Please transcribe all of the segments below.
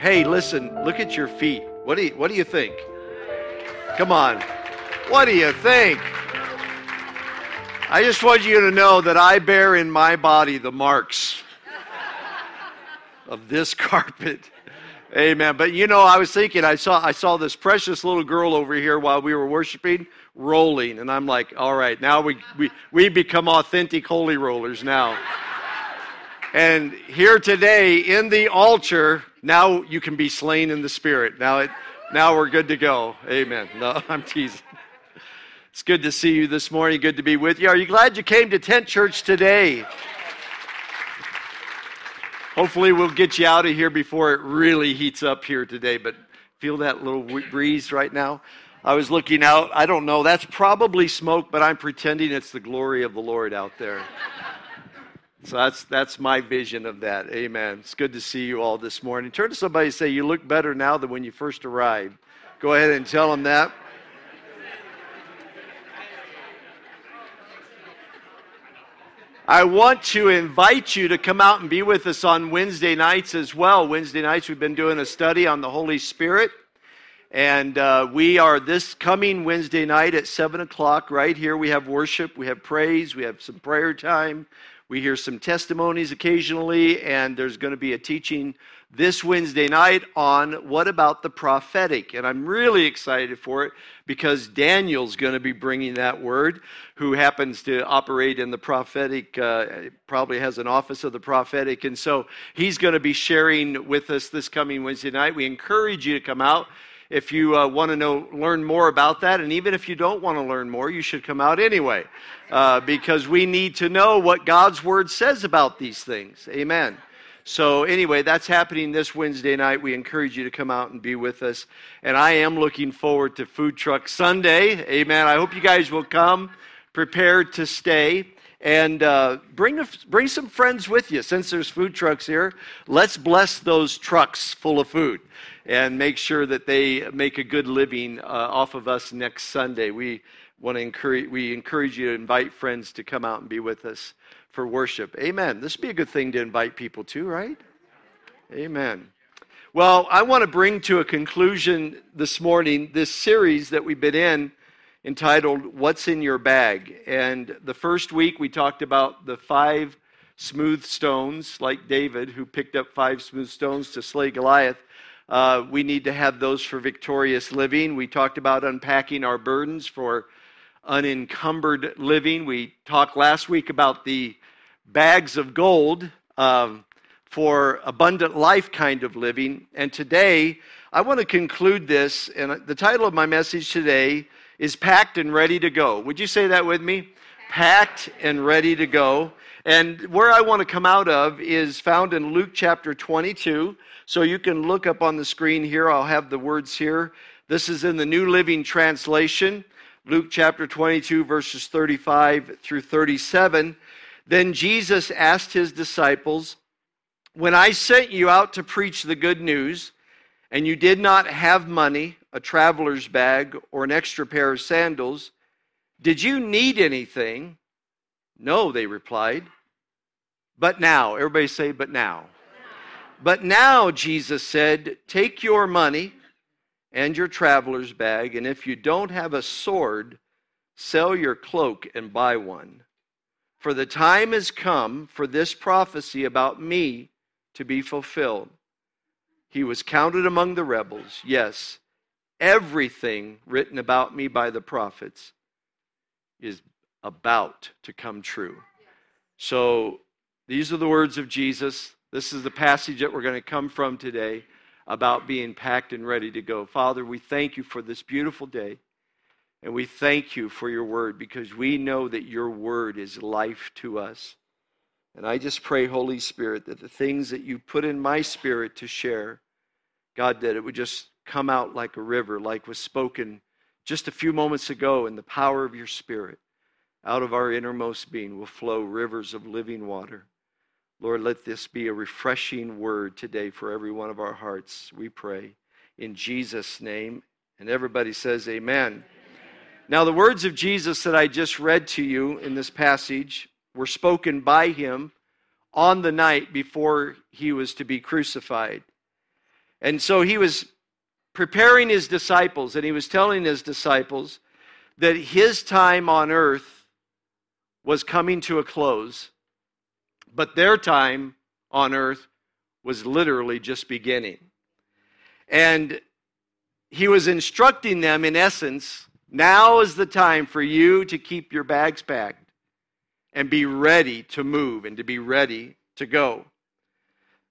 Hey, listen, look at your feet. What do you, what do you think? Come on. What do you think? I just want you to know that I bear in my body the marks of this carpet. Amen. But you know, I was thinking, I saw, I saw this precious little girl over here while we were worshiping rolling. And I'm like, all right, now we, we, we become authentic holy rollers now. and here today in the altar, now you can be slain in the spirit. Now, it, now we're good to go. Amen. No, I'm teasing. It's good to see you this morning. Good to be with you. Are you glad you came to Tent Church today? Hopefully, we'll get you out of here before it really heats up here today. But feel that little breeze right now? I was looking out. I don't know. That's probably smoke, but I'm pretending it's the glory of the Lord out there. So that's that's my vision of that. Amen. It's good to see you all this morning. Turn to somebody and say, "You look better now than when you first arrived." Go ahead and tell them that. I want to invite you to come out and be with us on Wednesday nights as well. Wednesday nights, we've been doing a study on the Holy Spirit. And uh, we are this coming Wednesday night at 7 o'clock right here. We have worship, we have praise, we have some prayer time, we hear some testimonies occasionally, and there's going to be a teaching this Wednesday night on what about the prophetic. And I'm really excited for it because Daniel's going to be bringing that word, who happens to operate in the prophetic, uh, probably has an office of the prophetic. And so he's going to be sharing with us this coming Wednesday night. We encourage you to come out if you uh, want to know learn more about that and even if you don't want to learn more you should come out anyway uh, because we need to know what god's word says about these things. Amen. So anyway that's happening this wednesday night. We encourage you to come out and be with us. And i am looking forward to food truck sunday. Amen. I hope you guys will come prepared to stay. And uh, bring, a, bring some friends with you. Since there's food trucks here, let's bless those trucks full of food and make sure that they make a good living uh, off of us next Sunday. We want to encourage, we encourage you to invite friends to come out and be with us for worship. Amen. This would be a good thing to invite people to, right? Amen. Well, I want to bring to a conclusion this morning this series that we've been in entitled What's in Your Bag? And the first week we talked about the five smooth stones, like David, who picked up five smooth stones to slay Goliath. Uh, we need to have those for victorious living. We talked about unpacking our burdens for unencumbered living. We talked last week about the bags of gold um, for abundant life kind of living. And today, I want to conclude this. And the title of my message today is Packed and Ready to Go. Would you say that with me? Packed and ready to go. And where I want to come out of is found in Luke chapter 22. So you can look up on the screen here. I'll have the words here. This is in the New Living Translation, Luke chapter 22, verses 35 through 37. Then Jesus asked his disciples, When I sent you out to preach the good news, and you did not have money, a traveler's bag, or an extra pair of sandals, did you need anything? No, they replied. But now, everybody say, but now. But now, Jesus said, Take your money and your traveler's bag, and if you don't have a sword, sell your cloak and buy one. For the time has come for this prophecy about me to be fulfilled. He was counted among the rebels. Yes, everything written about me by the prophets is about to come true. So, these are the words of Jesus. This is the passage that we're going to come from today about being packed and ready to go. Father, we thank you for this beautiful day. And we thank you for your word because we know that your word is life to us. And I just pray, Holy Spirit, that the things that you put in my spirit to share, God, that it would just come out like a river, like was spoken just a few moments ago in the power of your spirit. Out of our innermost being will flow rivers of living water. Lord, let this be a refreshing word today for every one of our hearts, we pray. In Jesus' name. And everybody says, Amen. Amen. Now, the words of Jesus that I just read to you in this passage were spoken by him on the night before he was to be crucified. And so he was preparing his disciples, and he was telling his disciples that his time on earth was coming to a close, but their time on earth was literally just beginning. And he was instructing them, in essence, now is the time for you to keep your bags packed and be ready to move and to be ready to go.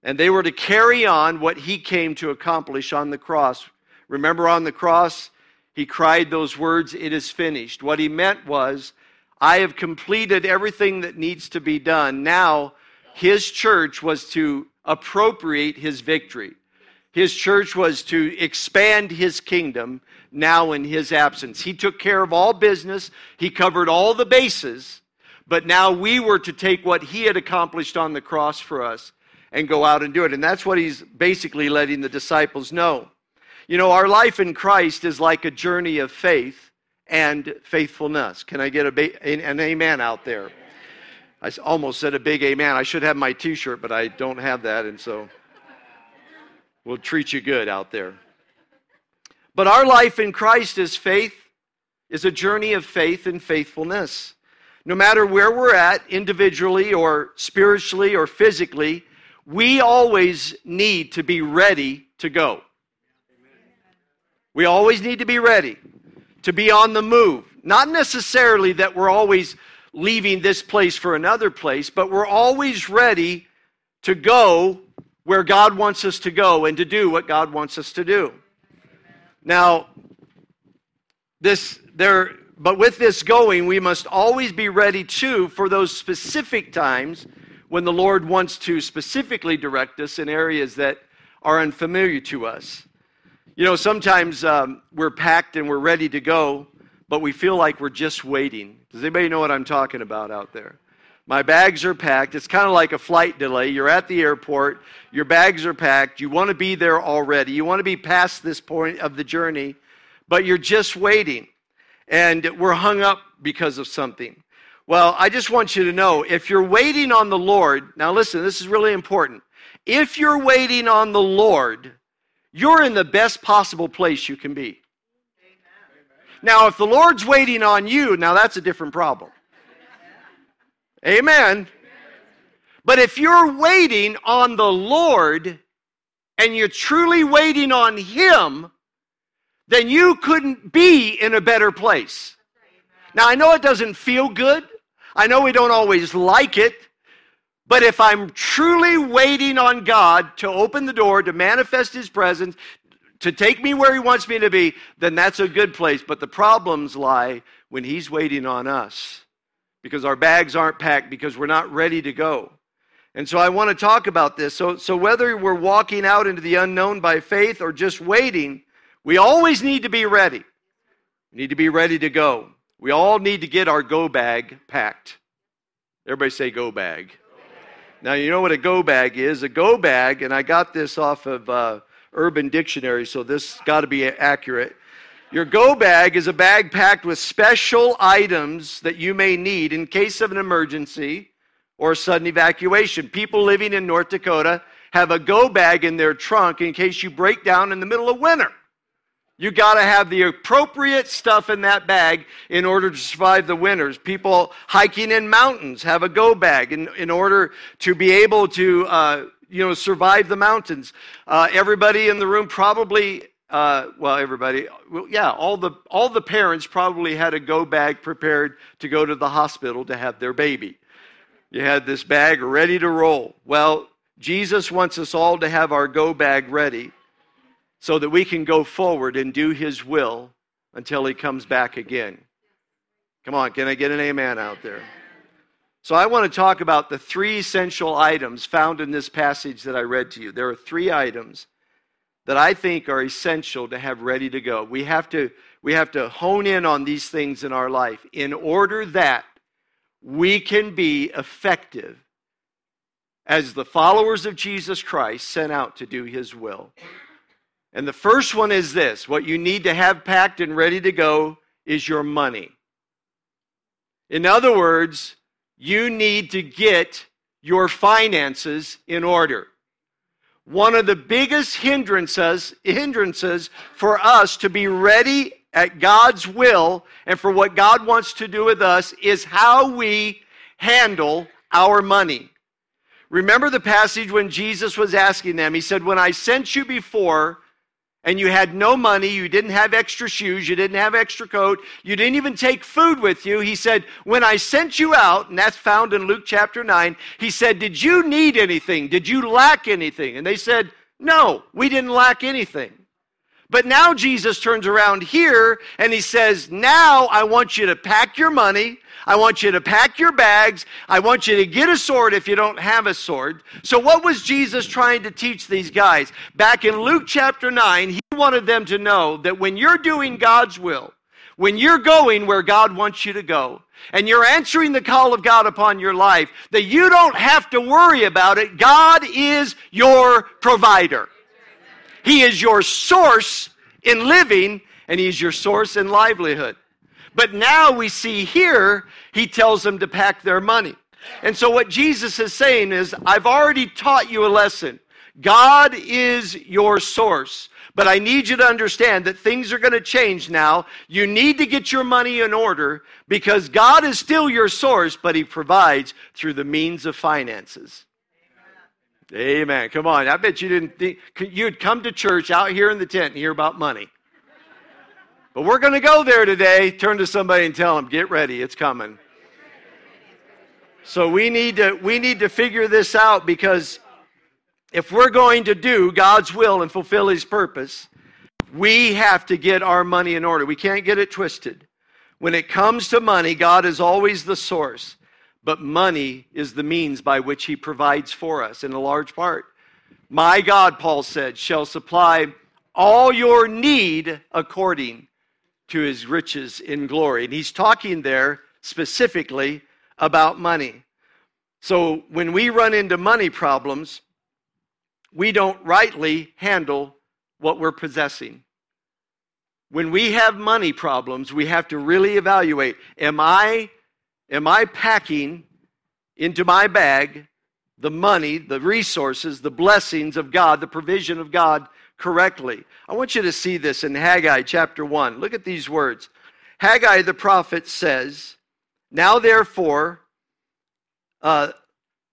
And they were to carry on what he came to accomplish on the cross. Remember, on the cross, he cried those words, It is finished. What he meant was, I have completed everything that needs to be done. Now, his church was to appropriate his victory. His church was to expand his kingdom now in his absence. He took care of all business, he covered all the bases, but now we were to take what he had accomplished on the cross for us and go out and do it. And that's what he's basically letting the disciples know. You know, our life in Christ is like a journey of faith and faithfulness. Can I get a ba- an amen out there? I almost said a big amen. I should have my t shirt, but I don't have that, and so we'll treat you good out there. But our life in Christ is faith, is a journey of faith and faithfulness. No matter where we're at, individually or spiritually or physically, we always need to be ready to go. We always need to be ready to be on the move. Not necessarily that we're always leaving this place for another place, but we're always ready to go where God wants us to go and to do what God wants us to do. Now, this there but with this going, we must always be ready too for those specific times when the Lord wants to specifically direct us in areas that are unfamiliar to us. You know, sometimes um, we're packed and we're ready to go, but we feel like we're just waiting. Does anybody know what I'm talking about out there? My bags are packed. It's kind of like a flight delay. You're at the airport, your bags are packed, you want to be there already, you want to be past this point of the journey, but you're just waiting. And we're hung up because of something. Well, I just want you to know if you're waiting on the Lord, now listen, this is really important. If you're waiting on the Lord, you're in the best possible place you can be. Now, if the Lord's waiting on you, now that's a different problem. Amen. But if you're waiting on the Lord and you're truly waiting on Him, then you couldn't be in a better place. Now, I know it doesn't feel good. I know we don't always like it. But if I'm truly waiting on God to open the door, to manifest His presence, to take me where He wants me to be, then that's a good place. But the problems lie when He's waiting on us because our bags aren't packed, because we're not ready to go. And so I want to talk about this. So, so whether we're walking out into the unknown by faith or just waiting, we always need to be ready. We need to be ready to go. We all need to get our go bag packed. Everybody say go bag. Now, you know what a go bag is? A go bag, and I got this off of uh, Urban Dictionary, so this got to be accurate. Your go bag is a bag packed with special items that you may need in case of an emergency or sudden evacuation. People living in North Dakota have a go bag in their trunk in case you break down in the middle of winter. You got to have the appropriate stuff in that bag in order to survive the winters. People hiking in mountains have a go bag in, in order to be able to, uh, you know, survive the mountains. Uh, everybody in the room probably uh, well, everybody, well, yeah, all the all the parents probably had a go bag prepared to go to the hospital to have their baby. You had this bag ready to roll. Well, Jesus wants us all to have our go bag ready so that we can go forward and do His will until He comes back again. Come on, can I get an amen out there? So, I want to talk about the three essential items found in this passage that I read to you. There are three items that I think are essential to have ready to go. We have to, we have to hone in on these things in our life in order that we can be effective as the followers of Jesus Christ sent out to do his will. And the first one is this what you need to have packed and ready to go is your money. In other words, you need to get your finances in order. one of the biggest hindrances, hindrances for us to be ready at God's will and for what God wants to do with us is how we handle our money. Remember the passage when Jesus was asking them? He said, When I sent you before, and you had no money, you didn't have extra shoes, you didn't have extra coat, you didn't even take food with you. He said, When I sent you out, and that's found in Luke chapter 9, he said, Did you need anything? Did you lack anything? And they said, No, we didn't lack anything. But now Jesus turns around here and he says, Now I want you to pack your money. I want you to pack your bags. I want you to get a sword if you don't have a sword. So, what was Jesus trying to teach these guys? Back in Luke chapter 9, he wanted them to know that when you're doing God's will, when you're going where God wants you to go, and you're answering the call of God upon your life, that you don't have to worry about it. God is your provider. He is your source in living, and He's your source in livelihood. But now we see here, He tells them to pack their money. And so what Jesus is saying is, I've already taught you a lesson. God is your source. But I need you to understand that things are going to change now. You need to get your money in order because God is still your source, but He provides through the means of finances. Amen. Come on. I bet you didn't think you'd come to church out here in the tent and hear about money. But we're going to go there today. Turn to somebody and tell them, get ready, it's coming. So we need to we need to figure this out because if we're going to do God's will and fulfill his purpose, we have to get our money in order. We can't get it twisted. When it comes to money, God is always the source but money is the means by which he provides for us in a large part. My God, Paul said, shall supply all your need according to his riches in glory. And he's talking there specifically about money. So when we run into money problems, we don't rightly handle what we're possessing. When we have money problems, we have to really evaluate am I am I packing into my bag the money, the resources, the blessings of God, the provision of God correctly? I want you to see this in Haggai chapter 1. Look at these words. Haggai the prophet says, Now therefore, uh,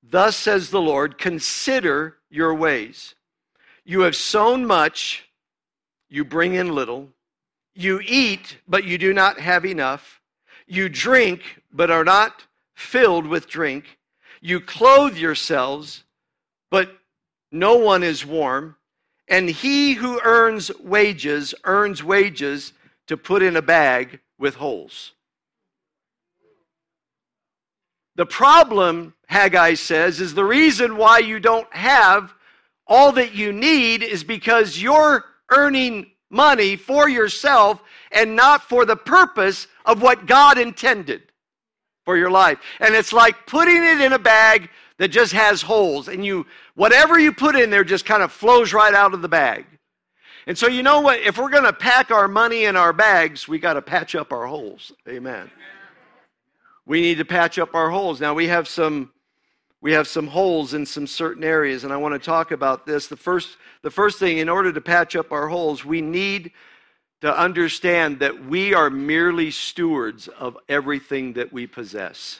thus says the Lord, consider your ways. You have sown much, you bring in little. You eat, but you do not have enough. You drink, but are not filled with drink. You clothe yourselves, but no one is warm. And he who earns wages earns wages to put in a bag with holes. The problem, Haggai says, is the reason why you don't have all that you need is because you're earning money for yourself and not for the purpose of what God intended for your life. And it's like putting it in a bag that just has holes and you whatever you put in there just kind of flows right out of the bag. And so you know what, if we're going to pack our money in our bags, we got to patch up our holes. Amen. We need to patch up our holes. Now we have some we have some holes in some certain areas and I want to talk about this. The first the first thing in order to patch up our holes, we need to understand that we are merely stewards of everything that we possess.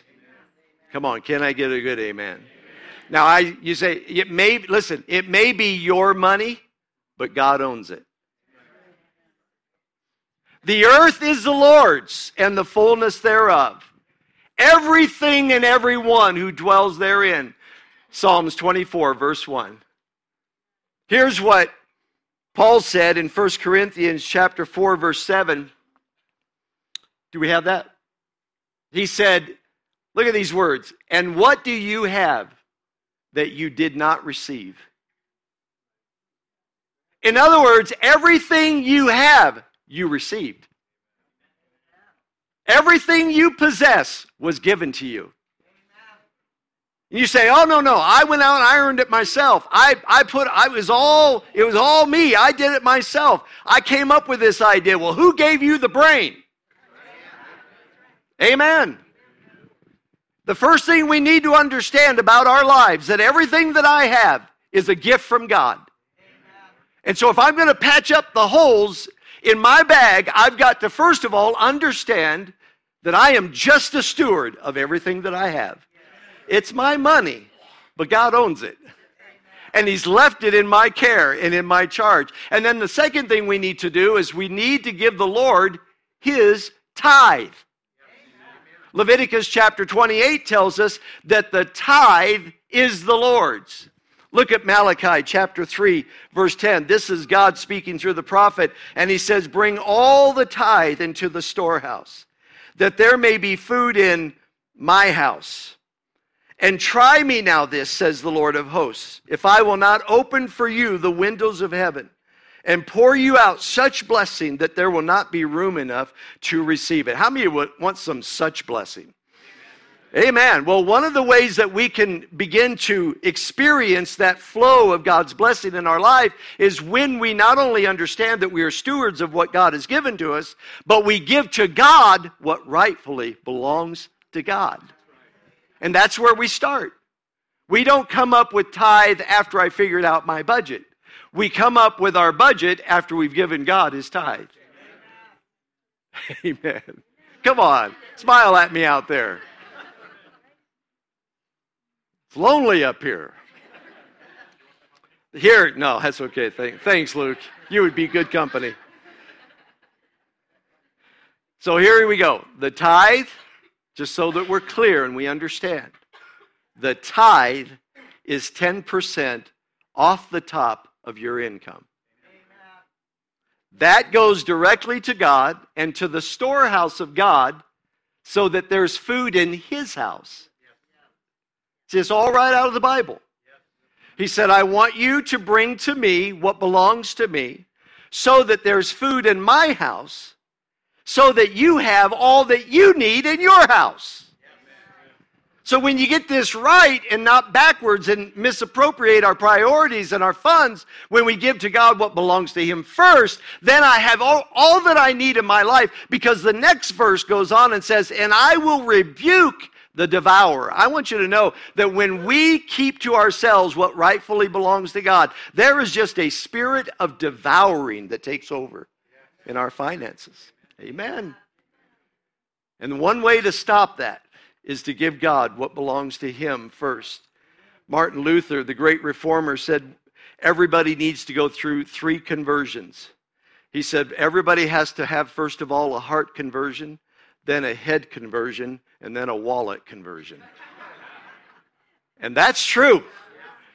Come on, can I get a good amen? amen? Now, I you say it may listen, it may be your money, but God owns it. The earth is the Lord's and the fullness thereof. Everything and everyone who dwells therein. Psalms 24, verse 1. Here's what Paul said in 1 Corinthians chapter 4 verse 7. Do we have that? He said, look at these words, and what do you have that you did not receive? In other words, everything you have, you received. Everything you possess was given to you. And You say, "Oh no, no! I went out and I earned it myself. I, I put, I was all, it was all me. I did it myself. I came up with this idea. Well, who gave you the brain? Amen. The first thing we need to understand about our lives that everything that I have is a gift from God. And so if I'm going to patch up the holes in my bag, I've got to first of all understand that I am just a steward of everything that I have. It's my money, but God owns it. And He's left it in my care and in my charge. And then the second thing we need to do is we need to give the Lord His tithe. Leviticus chapter 28 tells us that the tithe is the Lord's. Look at Malachi chapter 3, verse 10. This is God speaking through the prophet, and he says, Bring all the tithe into the storehouse, that there may be food in my house. And try me now, this, says the Lord of hosts, if I will not open for you the windows of heaven and pour you out such blessing that there will not be room enough to receive it. How many would want some such blessing? Amen. Well, one of the ways that we can begin to experience that flow of God's blessing in our life is when we not only understand that we are stewards of what God has given to us, but we give to God what rightfully belongs to God. And that's where we start. We don't come up with tithe after I figured out my budget. We come up with our budget after we've given God his tithe. Amen. Come on, smile at me out there. It's lonely up here. Here, no, that's okay. Thanks, Luke. You would be good company. So here we go. The tithe, just so that we're clear and we understand, the tithe is 10% off the top of your income. That goes directly to God and to the storehouse of God so that there's food in His house. It's all right out of the Bible. He said, I want you to bring to me what belongs to me so that there's food in my house, so that you have all that you need in your house. So when you get this right and not backwards and misappropriate our priorities and our funds, when we give to God what belongs to Him first, then I have all, all that I need in my life because the next verse goes on and says, And I will rebuke the devourer. I want you to know that when we keep to ourselves what rightfully belongs to God, there is just a spirit of devouring that takes over in our finances. Amen. And one way to stop that is to give God what belongs to Him first. Martin Luther, the great reformer, said everybody needs to go through three conversions. He said everybody has to have, first of all, a heart conversion then a head conversion, and then a wallet conversion. And that's true.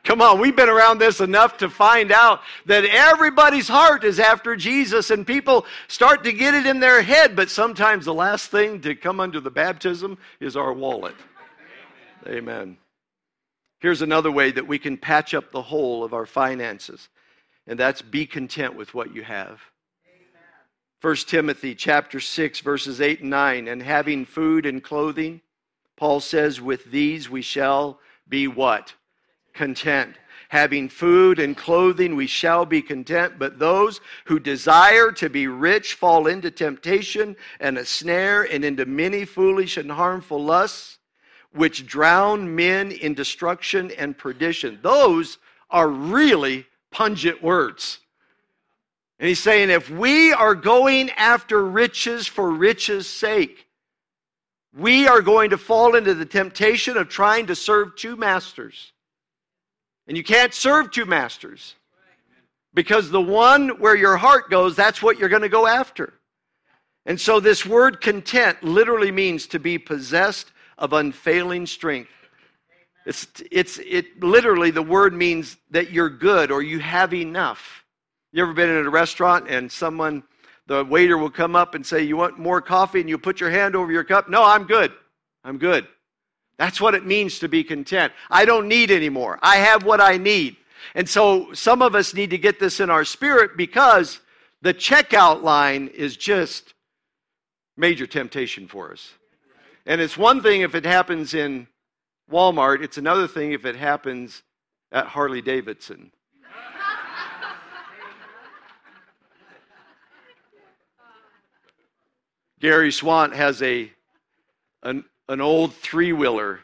Come on, we've been around this enough to find out that everybody's heart is after Jesus, and people start to get it in their head, but sometimes the last thing to come under the baptism is our wallet. Amen. Here's another way that we can patch up the hole of our finances, and that's be content with what you have. 1 Timothy chapter 6 verses 8 and 9 and having food and clothing Paul says with these we shall be what? Content. Having food and clothing we shall be content but those who desire to be rich fall into temptation and a snare and into many foolish and harmful lusts which drown men in destruction and perdition. Those are really pungent words and he's saying if we are going after riches for riches' sake, we are going to fall into the temptation of trying to serve two masters. And you can't serve two masters because the one where your heart goes, that's what you're going to go after. And so this word content literally means to be possessed of unfailing strength. It's, it's, it literally, the word means that you're good or you have enough. You ever been in a restaurant and someone, the waiter will come up and say, You want more coffee? And you put your hand over your cup. No, I'm good. I'm good. That's what it means to be content. I don't need any more. I have what I need. And so some of us need to get this in our spirit because the checkout line is just major temptation for us. And it's one thing if it happens in Walmart, it's another thing if it happens at Harley Davidson. Gary Swant has a an, an old three wheeler.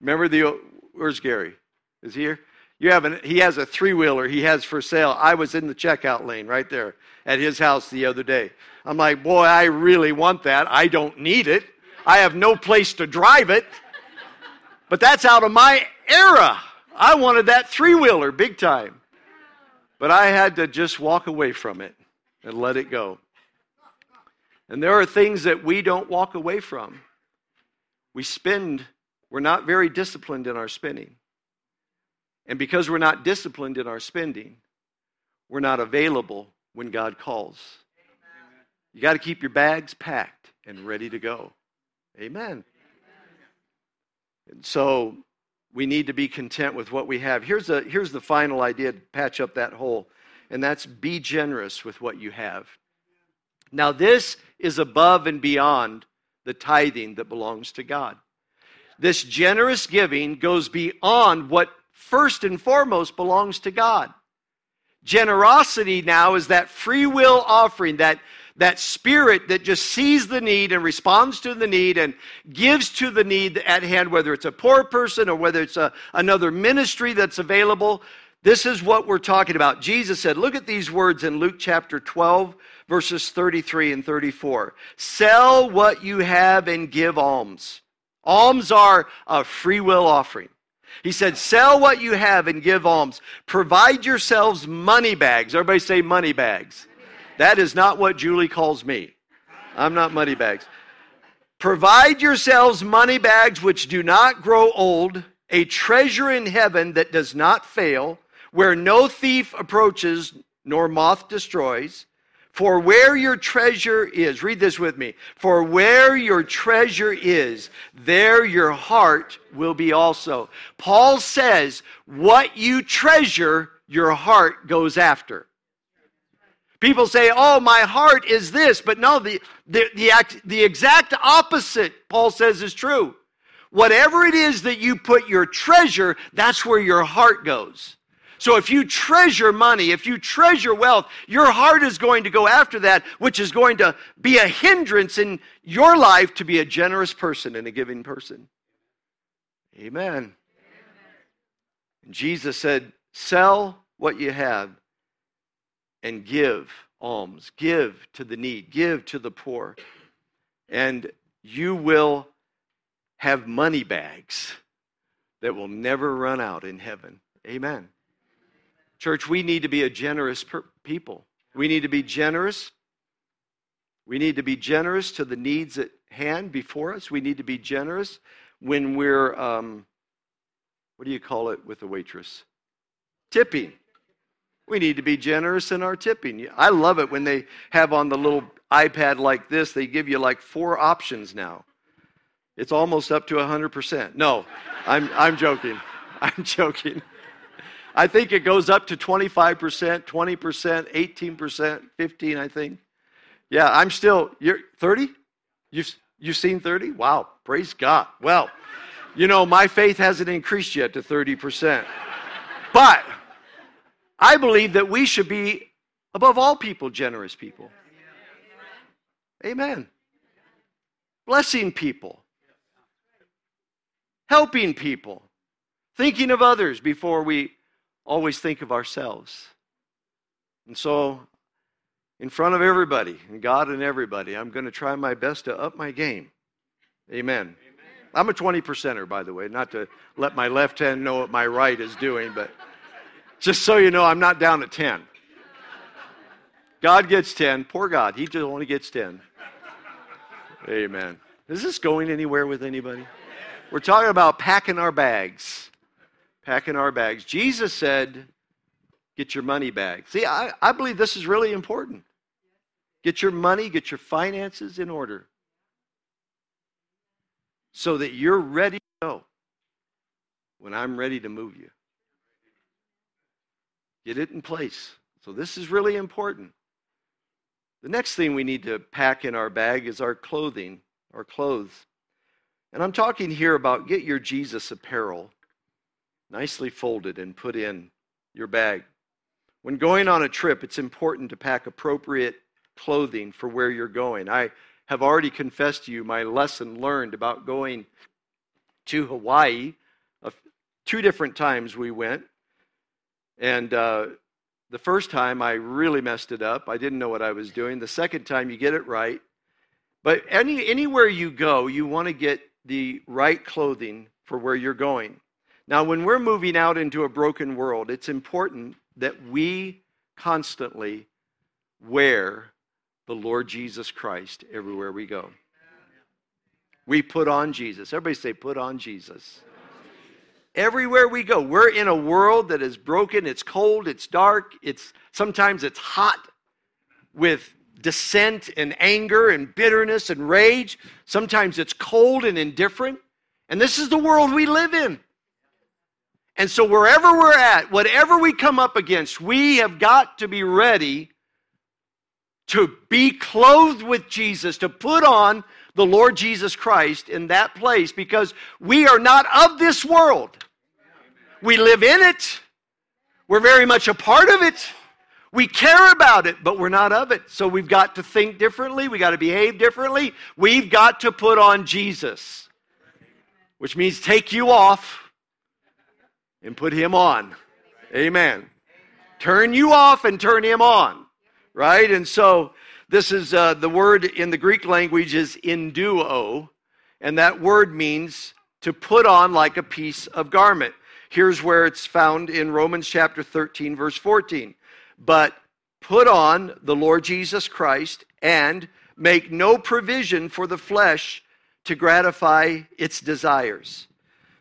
Remember the where's Gary? Is he here? You have an, he has a three wheeler he has for sale. I was in the checkout lane right there at his house the other day. I'm like, boy, I really want that. I don't need it. I have no place to drive it. But that's out of my era. I wanted that three wheeler big time. But I had to just walk away from it and let it go. And there are things that we don't walk away from. We spend, we're not very disciplined in our spending. And because we're not disciplined in our spending, we're not available when God calls. You got to keep your bags packed and ready to go. Amen. And so we need to be content with what we have. Here's, a, here's the final idea to patch up that hole, and that's be generous with what you have. Now, this is above and beyond the tithing that belongs to God. This generous giving goes beyond what first and foremost belongs to God. Generosity now is that free will offering, that, that spirit that just sees the need and responds to the need and gives to the need at hand, whether it's a poor person or whether it's a, another ministry that's available. This is what we're talking about. Jesus said, look at these words in Luke chapter 12, verses 33 and 34. Sell what you have and give alms. Alms are a free will offering. He said, Sell what you have and give alms. Provide yourselves money bags. Everybody say money bags. That is not what Julie calls me. I'm not money bags. Provide yourselves money bags which do not grow old, a treasure in heaven that does not fail, where no thief approaches nor moth destroys. For where your treasure is, read this with me. For where your treasure is, there your heart will be also. Paul says, what you treasure, your heart goes after. People say, oh, my heart is this. But no, the, the, the, the exact opposite, Paul says, is true. Whatever it is that you put your treasure, that's where your heart goes. So if you treasure money, if you treasure wealth, your heart is going to go after that, which is going to be a hindrance in your life to be a generous person and a giving person. Amen. And Jesus said, Sell what you have and give alms, give to the need, give to the poor, and you will have money bags that will never run out in heaven. Amen. Church, we need to be a generous per- people. We need to be generous. We need to be generous to the needs at hand before us. We need to be generous when we're, um, what do you call it with a waitress? Tipping. We need to be generous in our tipping. I love it when they have on the little iPad like this, they give you like four options now. It's almost up to 100%. No, I'm, I'm joking. I'm joking. I think it goes up to 25%, 20%, 18%, 15, I think. Yeah, I'm still, you're 30? You've, you've seen 30? Wow, praise God. Well, you know, my faith hasn't increased yet to 30%. But I believe that we should be, above all people, generous people. Amen. Blessing people, helping people, thinking of others before we always think of ourselves. And so, in front of everybody, and God and everybody, I'm going to try my best to up my game. Amen. I'm a 20 percenter, by the way, not to let my left hand know what my right is doing, but just so you know, I'm not down at 10. God gets 10. Poor God, He just only gets 10. Amen. Is this going anywhere with anybody? We're talking about packing our bags packing our bags. Jesus said, Get your money back. See, I, I believe this is really important. Get your money, get your finances in order so that you're ready to go when I'm ready to move you. Get it in place. So, this is really important. The next thing we need to pack in our bag is our clothing, our clothes. And I'm talking here about get your Jesus apparel nicely folded and put in your bag. When going on a trip, it's important to pack appropriate clothing for where you're going. I have already confessed to you my lesson learned about going to Hawaii. Two different times we went. And uh, the first time I really messed it up. I didn't know what I was doing. The second time you get it right. But any, anywhere you go, you want to get the right clothing for where you're going. Now, when we're moving out into a broken world, it's important that we constantly wear the Lord Jesus Christ everywhere we go. We put on Jesus. Everybody say, put on Jesus. Everywhere we go, we're in a world that is broken, it's cold, it's dark, it's sometimes it's hot with dissent and anger and bitterness and rage. Sometimes it's cold and indifferent. And this is the world we live in. And so, wherever we're at, whatever we come up against, we have got to be ready to be clothed with Jesus, to put on the Lord Jesus Christ in that place because we are not of this world. We live in it, we're very much a part of it. We care about it, but we're not of it. So we've got to think differently. We've got to behave differently. We've got to put on Jesus, which means take you off and put him on. Amen. Turn you off and turn him on. Right? And so this is uh, the word in the Greek language is induo, and that word means to put on like a piece of garment. Here's where it's found in Romans chapter 13, verse 14. But put on the Lord Jesus Christ and make no provision for the flesh to gratify its desires.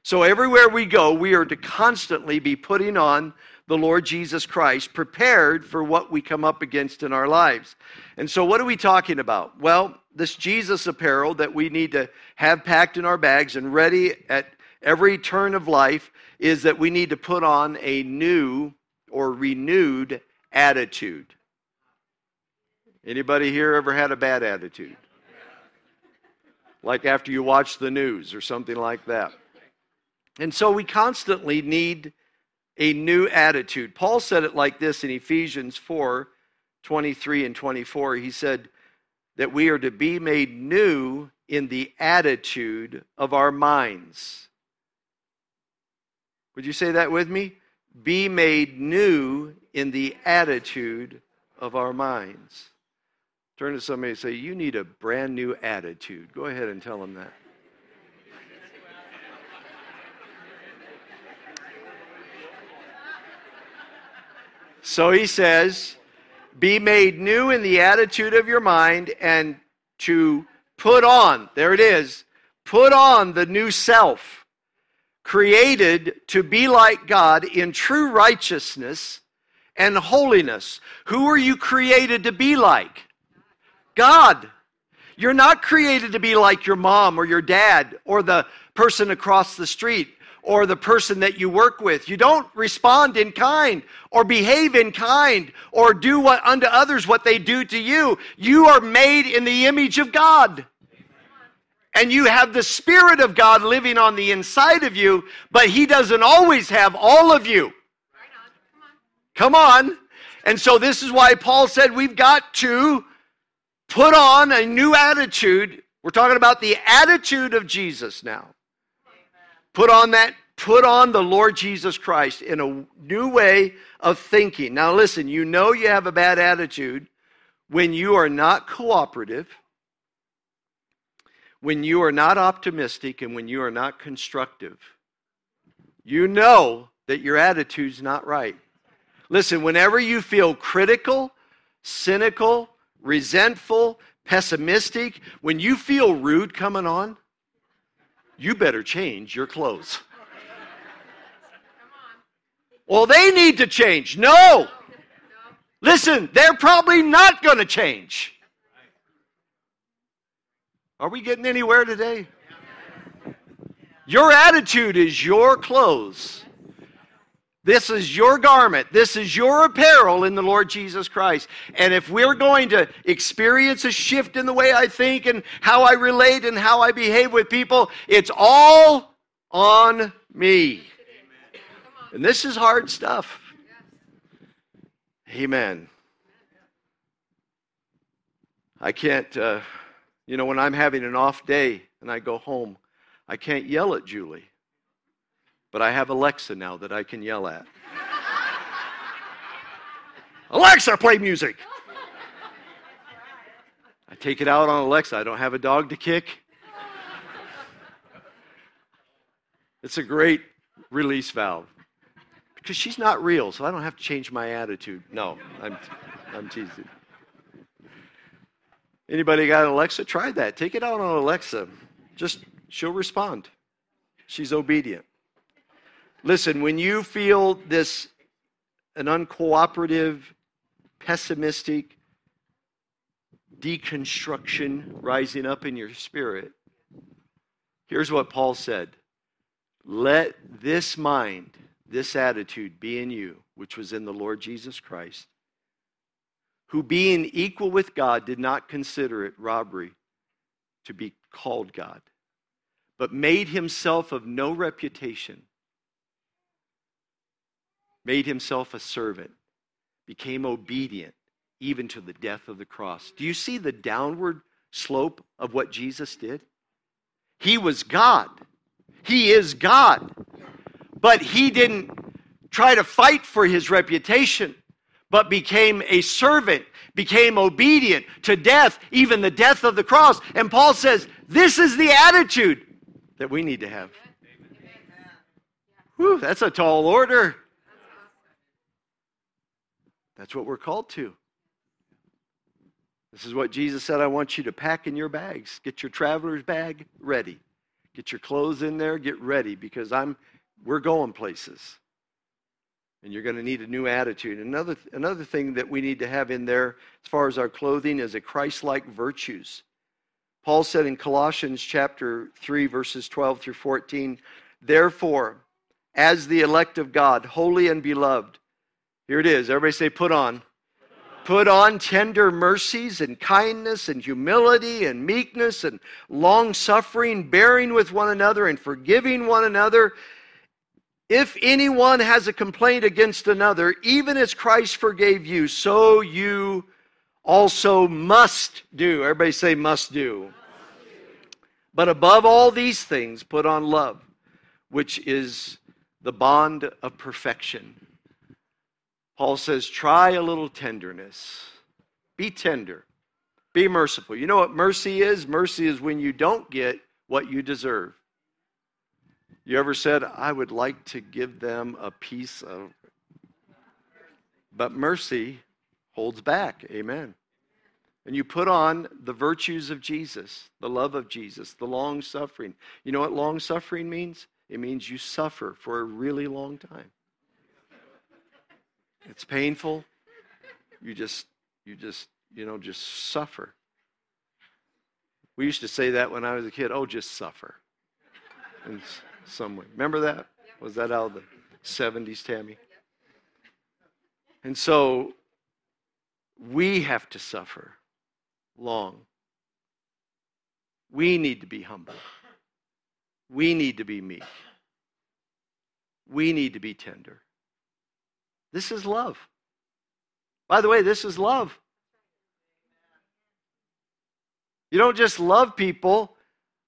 So, everywhere we go, we are to constantly be putting on the Lord Jesus Christ, prepared for what we come up against in our lives. And so, what are we talking about? Well, this Jesus apparel that we need to have packed in our bags and ready at every turn of life is that we need to put on a new or renewed attitude. Anybody here ever had a bad attitude? Like after you watch the news or something like that. And so we constantly need a new attitude. Paul said it like this in Ephesians 4 23 and 24. He said that we are to be made new in the attitude of our minds. Would you say that with me? Be made new in the attitude of our minds. Turn to somebody and say, You need a brand new attitude. Go ahead and tell them that. So he says, Be made new in the attitude of your mind and to put on, there it is, put on the new self, created to be like God in true righteousness and holiness. Who are you created to be like? God. You're not created to be like your mom or your dad or the person across the street or the person that you work with. You don't respond in kind or behave in kind or do what unto others what they do to you. You are made in the image of God. And you have the Spirit of God living on the inside of you, but He doesn't always have all of you. Come on. And so this is why Paul said we've got to put on a new attitude. We're talking about the attitude of Jesus now. Put on that, put on the Lord Jesus Christ in a new way of thinking. Now, listen, you know you have a bad attitude when you are not cooperative, when you are not optimistic, and when you are not constructive. You know that your attitude's not right. Listen, whenever you feel critical, cynical, resentful, pessimistic, when you feel rude coming on, you better change your clothes. Well, they need to change. No. Listen, they're probably not going to change. Are we getting anywhere today? Your attitude is your clothes. This is your garment. This is your apparel in the Lord Jesus Christ. And if we're going to experience a shift in the way I think and how I relate and how I behave with people, it's all on me. And this is hard stuff. Amen. I can't, uh, you know, when I'm having an off day and I go home, I can't yell at Julie. But I have Alexa now that I can yell at. Alexa, play music. I take it out on Alexa. I don't have a dog to kick. It's a great release valve because she's not real, so I don't have to change my attitude. No, I'm, I'm teasing. Anybody got an Alexa? Try that. Take it out on Alexa. Just, she'll respond. She's obedient. Listen, when you feel this, an uncooperative, pessimistic deconstruction rising up in your spirit, here's what Paul said. Let this mind, this attitude be in you, which was in the Lord Jesus Christ who being equal with God did not consider it robbery to be called God, but made himself of no reputation, made himself a servant, became obedient even to the death of the cross. Do you see the downward slope of what Jesus did? He was God. He is God. But he didn't try to fight for his reputation but became a servant, became obedient to death, even the death of the cross. And Paul says, this is the attitude that we need to have. Whew, that's a tall order. That's what we're called to. This is what Jesus said I want you to pack in your bags. Get your traveler's bag ready. Get your clothes in there, get ready because I'm we're going places and you're going to need a new attitude. Another, another thing that we need to have in there as far as our clothing is a Christ-like virtues. Paul said in Colossians chapter 3 verses 12 through 14, "Therefore, as the elect of God, holy and beloved, here it is. Everybody say put on. Put on tender mercies and kindness and humility and meekness and long suffering, bearing with one another and forgiving one another if anyone has a complaint against another, even as Christ forgave you, so you also must do. Everybody say, must do. But above all these things, put on love, which is the bond of perfection. Paul says, try a little tenderness. Be tender. Be merciful. You know what mercy is? Mercy is when you don't get what you deserve. You ever said, I would like to give them a piece of. But mercy holds back. Amen. And you put on the virtues of Jesus, the love of Jesus, the long suffering. You know what long suffering means? It means you suffer for a really long time. It's painful. You just, you just, you know, just suffer. We used to say that when I was a kid. Oh, just suffer. And somewhere. Remember that? Was that out of the 70s, Tammy? And so we have to suffer long. We need to be humble. We need to be meek. We need to be tender. This is love. By the way, this is love. You don't just love people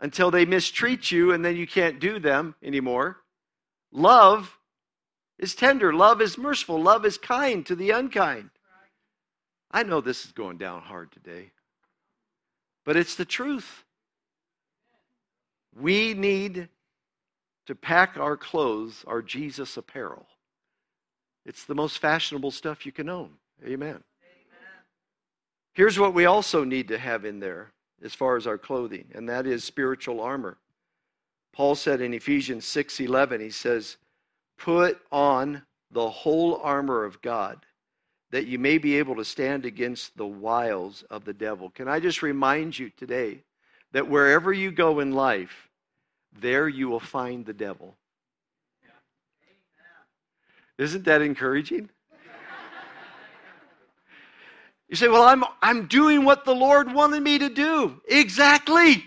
until they mistreat you and then you can't do them anymore. Love is tender, love is merciful, love is kind to the unkind. I know this is going down hard today, but it's the truth. We need to pack our clothes, our Jesus apparel. It's the most fashionable stuff you can own. Amen. Amen. Here's what we also need to have in there as far as our clothing, and that is spiritual armor. Paul said in Ephesians 6:11 he says, "Put on the whole armor of God, that you may be able to stand against the wiles of the devil." Can I just remind you today that wherever you go in life, there you will find the devil. Isn't that encouraging? You say, Well, I'm, I'm doing what the Lord wanted me to do. Exactly.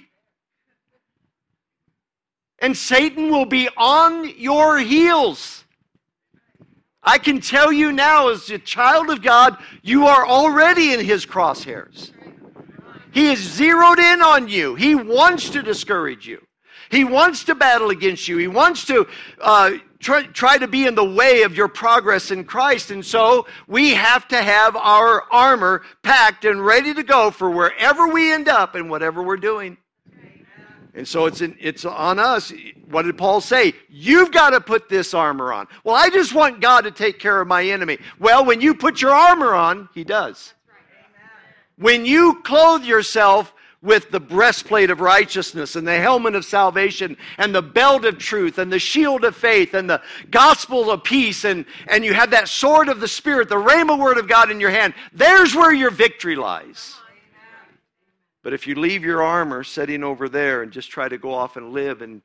And Satan will be on your heels. I can tell you now, as a child of God, you are already in his crosshairs. He is zeroed in on you. He wants to discourage you. He wants to battle against you. He wants to uh, try, try to be in the way of your progress in Christ. And so we have to have our armor packed and ready to go for wherever we end up and whatever we're doing. And so it's, in, it's on us. What did Paul say? You've got to put this armor on. Well, I just want God to take care of my enemy. Well, when you put your armor on, He does. When you clothe yourself with the breastplate of righteousness and the helmet of salvation and the belt of truth and the shield of faith and the gospel of peace and, and you have that sword of the Spirit, the Rhema word of God in your hand, there's where your victory lies. But if you leave your armor sitting over there and just try to go off and live and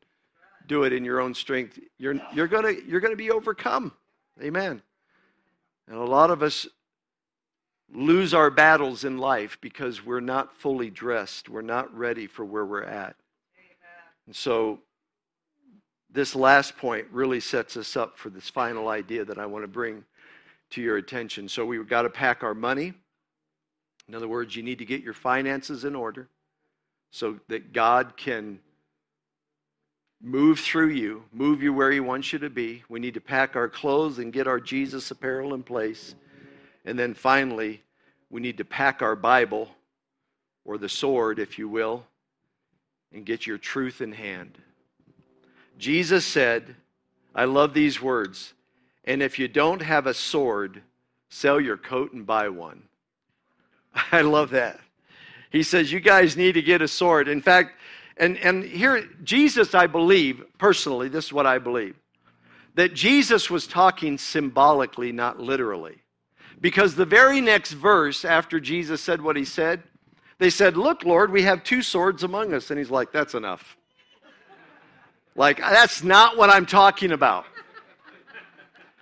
do it in your own strength, you're, you're going you're to be overcome. Amen. And a lot of us lose our battles in life because we're not fully dressed. We're not ready for where we're at. And so, this last point really sets us up for this final idea that I want to bring to your attention. So, we've got to pack our money. In other words, you need to get your finances in order so that God can move through you, move you where He wants you to be. We need to pack our clothes and get our Jesus apparel in place. And then finally, we need to pack our Bible, or the sword, if you will, and get your truth in hand. Jesus said, I love these words, and if you don't have a sword, sell your coat and buy one. I love that. He says, You guys need to get a sword. In fact, and, and here, Jesus, I believe, personally, this is what I believe, that Jesus was talking symbolically, not literally. Because the very next verse, after Jesus said what he said, they said, Look, Lord, we have two swords among us. And he's like, That's enough. Like, that's not what I'm talking about.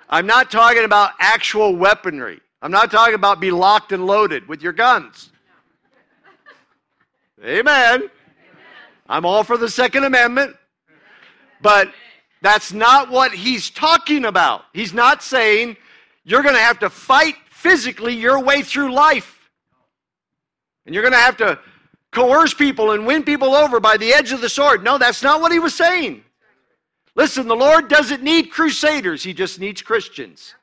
I'm not talking about actual weaponry. I'm not talking about be locked and loaded with your guns. Amen. I'm all for the Second Amendment. But that's not what he's talking about. He's not saying you're going to have to fight physically your way through life. And you're going to have to coerce people and win people over by the edge of the sword. No, that's not what he was saying. Listen, the Lord doesn't need crusaders, he just needs Christians.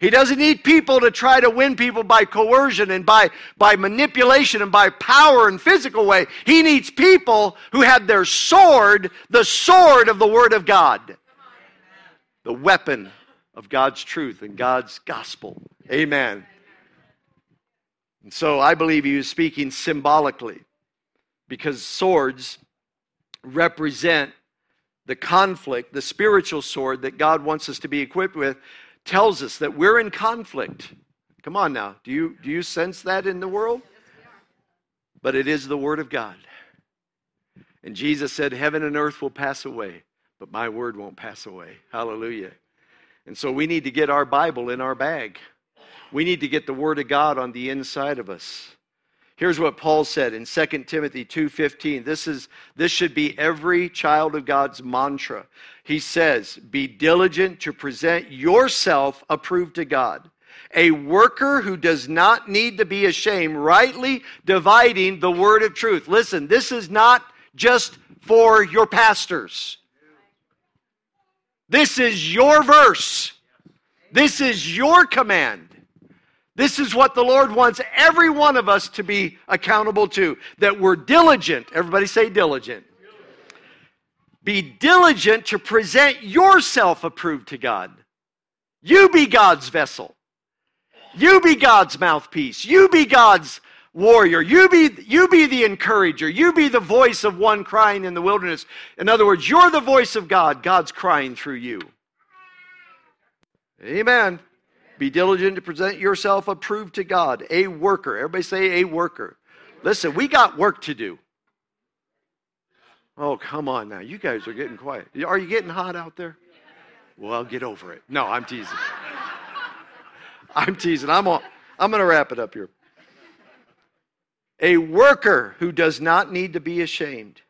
He doesn't need people to try to win people by coercion and by, by manipulation and by power and physical way. He needs people who have their sword, the sword of the Word of God, the weapon of God's truth and God's gospel. Amen. And so I believe he was speaking symbolically because swords represent the conflict, the spiritual sword that God wants us to be equipped with, tells us that we're in conflict. Come on now. Do you, do you sense that in the world? But it is the Word of God. And Jesus said, Heaven and earth will pass away, but my word won't pass away. Hallelujah. And so we need to get our Bible in our bag. We need to get the Word of God on the inside of us. Here's what Paul said in 2 Timothy 2:15. This is this should be every child of God's mantra. He says, "Be diligent to present yourself approved to God, a worker who does not need to be ashamed, rightly dividing the word of truth." Listen, this is not just for your pastors. This is your verse. This is your command. This is what the Lord wants every one of us to be accountable to that we're diligent. Everybody say diligent. Be diligent to present yourself approved to God. You be God's vessel. You be God's mouthpiece. You be God's warrior. You be, you be the encourager. You be the voice of one crying in the wilderness. In other words, you're the voice of God. God's crying through you. Amen. Be diligent to present yourself approved to God, a worker. Everybody say a worker. Listen, we got work to do. Oh, come on now. You guys are getting quiet. Are you getting hot out there? Well, get over it. No, I'm teasing. I'm teasing. I'm, all, I'm going to wrap it up here a worker who does not need to be ashamed.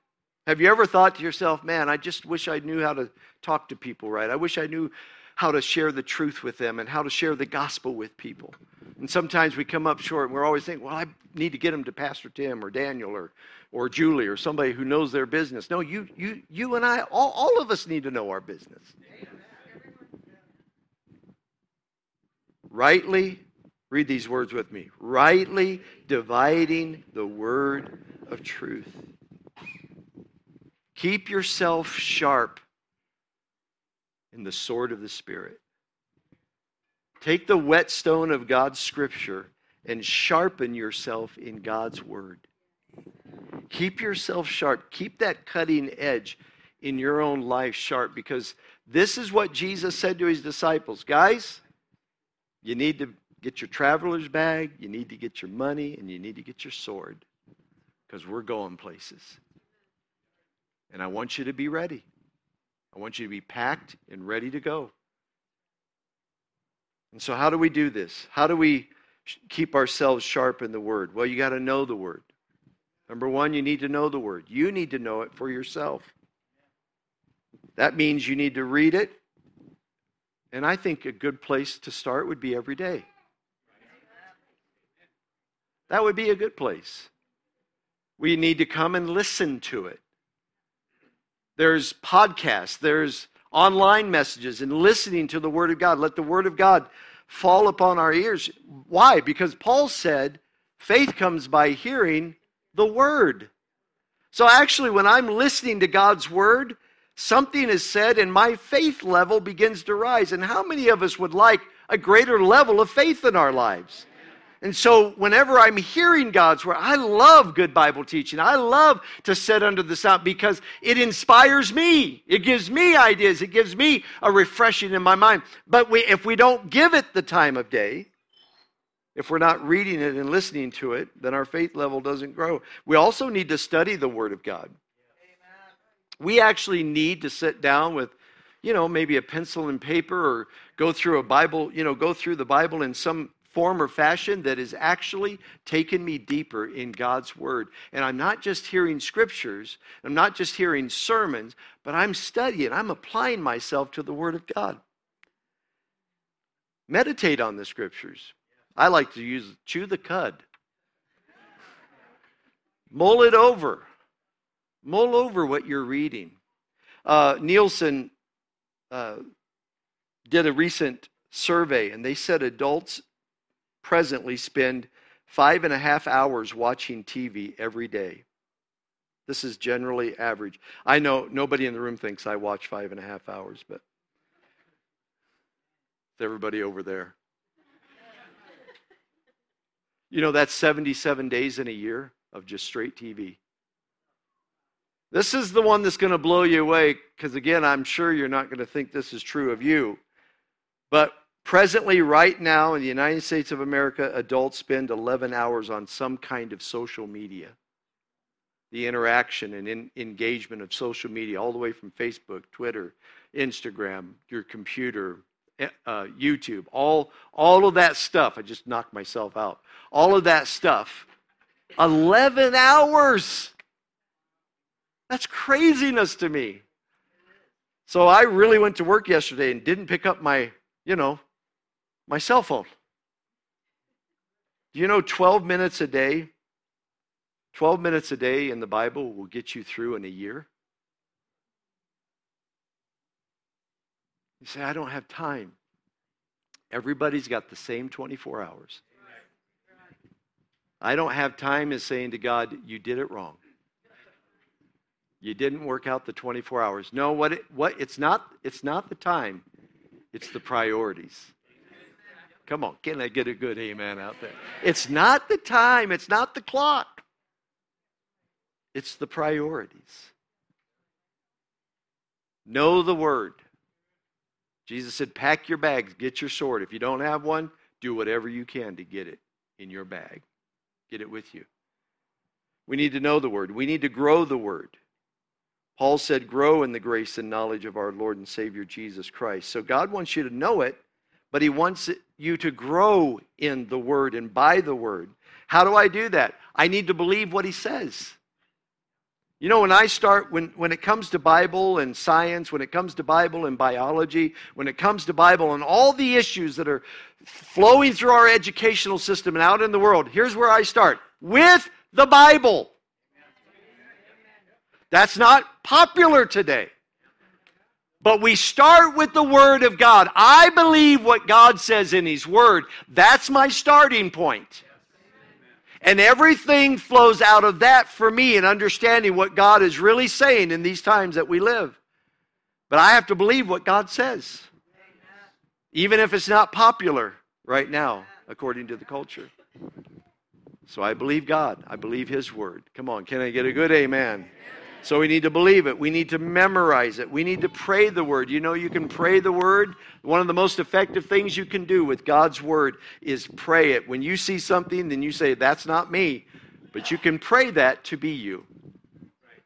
Have you ever thought to yourself, man, I just wish I knew how to talk to people right? I wish I knew how to share the truth with them and how to share the gospel with people. And sometimes we come up short and we're always thinking, well, I need to get them to Pastor Tim or Daniel or, or Julie or somebody who knows their business. No, you, you, you and I, all, all of us need to know our business. Rightly, read these words with me rightly dividing the word of truth. Keep yourself sharp in the sword of the Spirit. Take the whetstone of God's scripture and sharpen yourself in God's word. Keep yourself sharp. Keep that cutting edge in your own life sharp because this is what Jesus said to his disciples. Guys, you need to get your traveler's bag, you need to get your money, and you need to get your sword because we're going places. And I want you to be ready. I want you to be packed and ready to go. And so, how do we do this? How do we keep ourselves sharp in the Word? Well, you got to know the Word. Number one, you need to know the Word. You need to know it for yourself. That means you need to read it. And I think a good place to start would be every day. That would be a good place. We need to come and listen to it. There's podcasts, there's online messages, and listening to the Word of God. Let the Word of God fall upon our ears. Why? Because Paul said, faith comes by hearing the Word. So actually, when I'm listening to God's Word, something is said and my faith level begins to rise. And how many of us would like a greater level of faith in our lives? And so, whenever I'm hearing God's word, I love good Bible teaching. I love to sit under the sound because it inspires me. It gives me ideas. It gives me a refreshing in my mind. But we, if we don't give it the time of day, if we're not reading it and listening to it, then our faith level doesn't grow. We also need to study the Word of God. We actually need to sit down with, you know, maybe a pencil and paper or go through a Bible, you know, go through the Bible in some form or fashion that has actually taken me deeper in God's Word. And I'm not just hearing scriptures, I'm not just hearing sermons, but I'm studying, I'm applying myself to the Word of God. Meditate on the scriptures. I like to use chew the cud. Mull it over. Mull over what you're reading. Uh, Nielsen uh, did a recent survey, and they said adults presently spend five and a half hours watching TV every day. This is generally average. I know nobody in the room thinks I watch five and a half hours, but it's everybody over there. You know, that's 77 days in a year of just straight TV. This is the one that's going to blow you away because, again, I'm sure you're not going to think this is true of you. But Presently, right now in the United States of America, adults spend 11 hours on some kind of social media. The interaction and in engagement of social media, all the way from Facebook, Twitter, Instagram, your computer, eh, uh, YouTube, all, all of that stuff. I just knocked myself out. All of that stuff. 11 hours. That's craziness to me. So I really went to work yesterday and didn't pick up my, you know, my cell phone. Do you know 12 minutes a day? 12 minutes a day in the Bible will get you through in a year. You say, I don't have time. Everybody's got the same 24 hours. I don't have time is saying to God, you did it wrong. You didn't work out the 24 hours. No, what it, what it's not it's not the time. It's the priorities. Come on, can I get a good amen out there? It's not the time, it's not the clock, it's the priorities. Know the word. Jesus said, Pack your bags, get your sword. If you don't have one, do whatever you can to get it in your bag. Get it with you. We need to know the word, we need to grow the word. Paul said, Grow in the grace and knowledge of our Lord and Savior Jesus Christ. So God wants you to know it but He wants you to grow in the Word and by the Word. How do I do that? I need to believe what He says. You know, when I start, when, when it comes to Bible and science, when it comes to Bible and biology, when it comes to Bible and all the issues that are flowing through our educational system and out in the world, here's where I start with the Bible. That's not popular today. But we start with the Word of God. I believe what God says in His Word. That's my starting point. And everything flows out of that for me in understanding what God is really saying in these times that we live. But I have to believe what God says, even if it's not popular right now, according to the culture. So I believe God. I believe His Word. Come on, can I get a good amen? So we need to believe it. We need to memorize it. We need to pray the word. You know, you can pray the word. One of the most effective things you can do with God's word is pray it. When you see something, then you say, That's not me. But you can pray that to be you.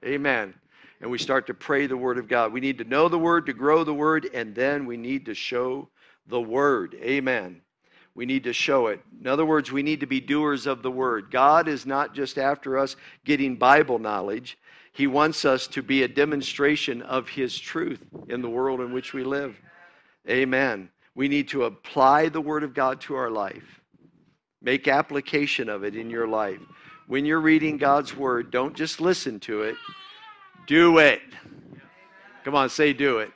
Amen. And we start to pray the word of God. We need to know the word to grow the word, and then we need to show the word. Amen. We need to show it. In other words, we need to be doers of the word. God is not just after us getting Bible knowledge. He wants us to be a demonstration of His truth in the world in which we live. Amen. We need to apply the Word of God to our life, make application of it in your life. When you're reading God's Word, don't just listen to it, do it. Come on, say do it.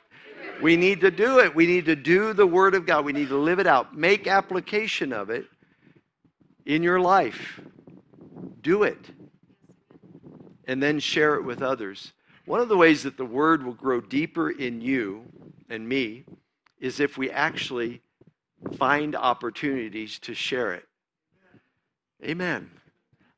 We need to do it. We need to do the Word of God. We need to live it out. Make application of it in your life. Do it and then share it with others. One of the ways that the word will grow deeper in you and me is if we actually find opportunities to share it. Amen.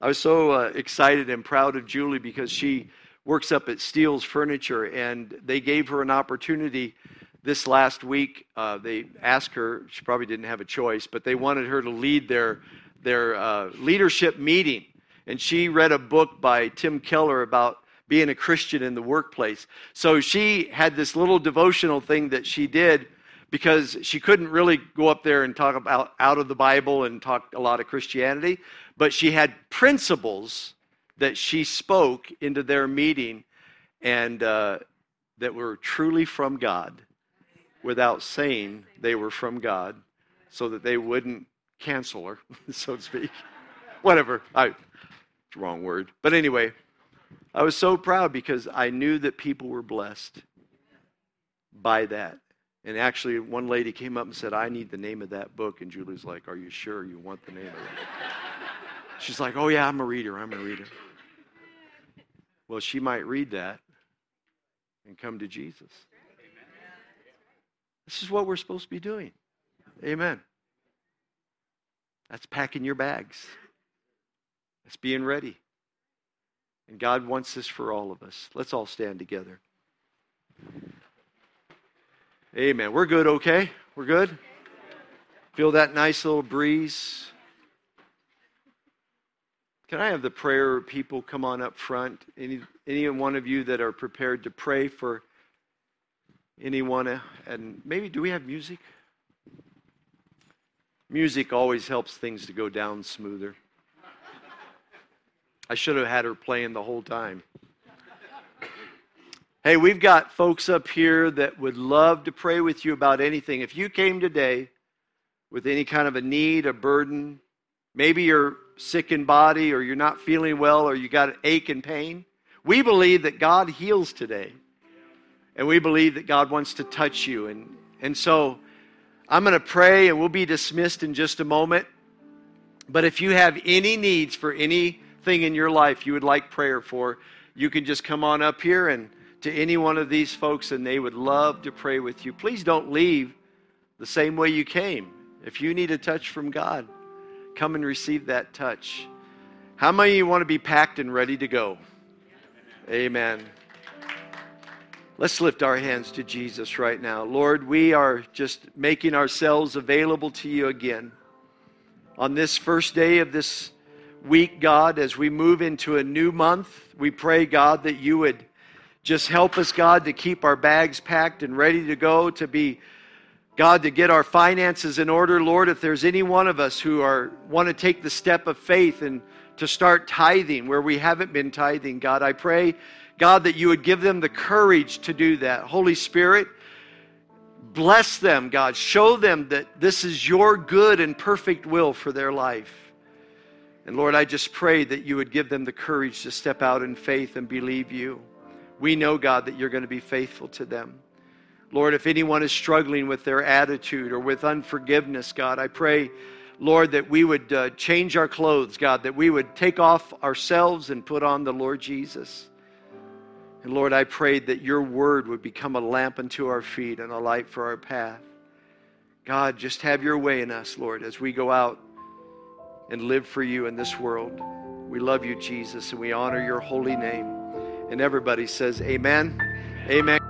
I was so uh, excited and proud of Julie because she works up at Steele's Furniture, and they gave her an opportunity this last week. Uh, they asked her; she probably didn't have a choice, but they wanted her to lead their their uh, leadership meeting and she read a book by Tim Keller about being a Christian in the workplace. So she had this little devotional thing that she did because she couldn't really go up there and talk about out of the Bible and talk a lot of Christianity, but she had principles that she spoke into their meeting and uh, that were truly from God without saying they were from God so that they wouldn't cancel her, so to speak. Whatever. I, it's the wrong word. But anyway, I was so proud because I knew that people were blessed by that. And actually, one lady came up and said, I need the name of that book. And Julie's like, Are you sure you want the name of it? She's like, Oh, yeah, I'm a reader. I'm a reader. Well, she might read that and come to Jesus. This is what we're supposed to be doing. Amen. That's packing your bags. It's being ready. And God wants this for all of us. Let's all stand together. Amen. We're good, okay? We're good? Feel that nice little breeze? Can I have the prayer people come on up front? Any, any one of you that are prepared to pray for anyone? And maybe, do we have music? Music always helps things to go down smoother. I should have had her playing the whole time. Hey, we've got folks up here that would love to pray with you about anything. If you came today with any kind of a need, a burden, maybe you're sick in body or you're not feeling well or you got an ache and pain, we believe that God heals today. And we believe that God wants to touch you. And, and so I'm going to pray and we'll be dismissed in just a moment. But if you have any needs for any thing in your life you would like prayer for, you can just come on up here and to any one of these folks, and they would love to pray with you. Please don't leave the same way you came. If you need a touch from God, come and receive that touch. How many of you want to be packed and ready to go? Amen. Let's lift our hands to Jesus right now. Lord, we are just making ourselves available to you again. On this first day of this week, God, as we move into a new month. We pray, God, that you would just help us, God, to keep our bags packed and ready to go, to be, God, to get our finances in order. Lord, if there's any one of us who are want to take the step of faith and to start tithing where we haven't been tithing, God, I pray, God, that you would give them the courage to do that. Holy Spirit, bless them, God. Show them that this is your good and perfect will for their life. And Lord, I just pray that you would give them the courage to step out in faith and believe you. We know, God, that you're going to be faithful to them. Lord, if anyone is struggling with their attitude or with unforgiveness, God, I pray, Lord, that we would uh, change our clothes, God, that we would take off ourselves and put on the Lord Jesus. And Lord, I prayed that your word would become a lamp unto our feet and a light for our path. God, just have your way in us, Lord, as we go out and live for you in this world. We love you, Jesus, and we honor your holy name. And everybody says, Amen. Amen.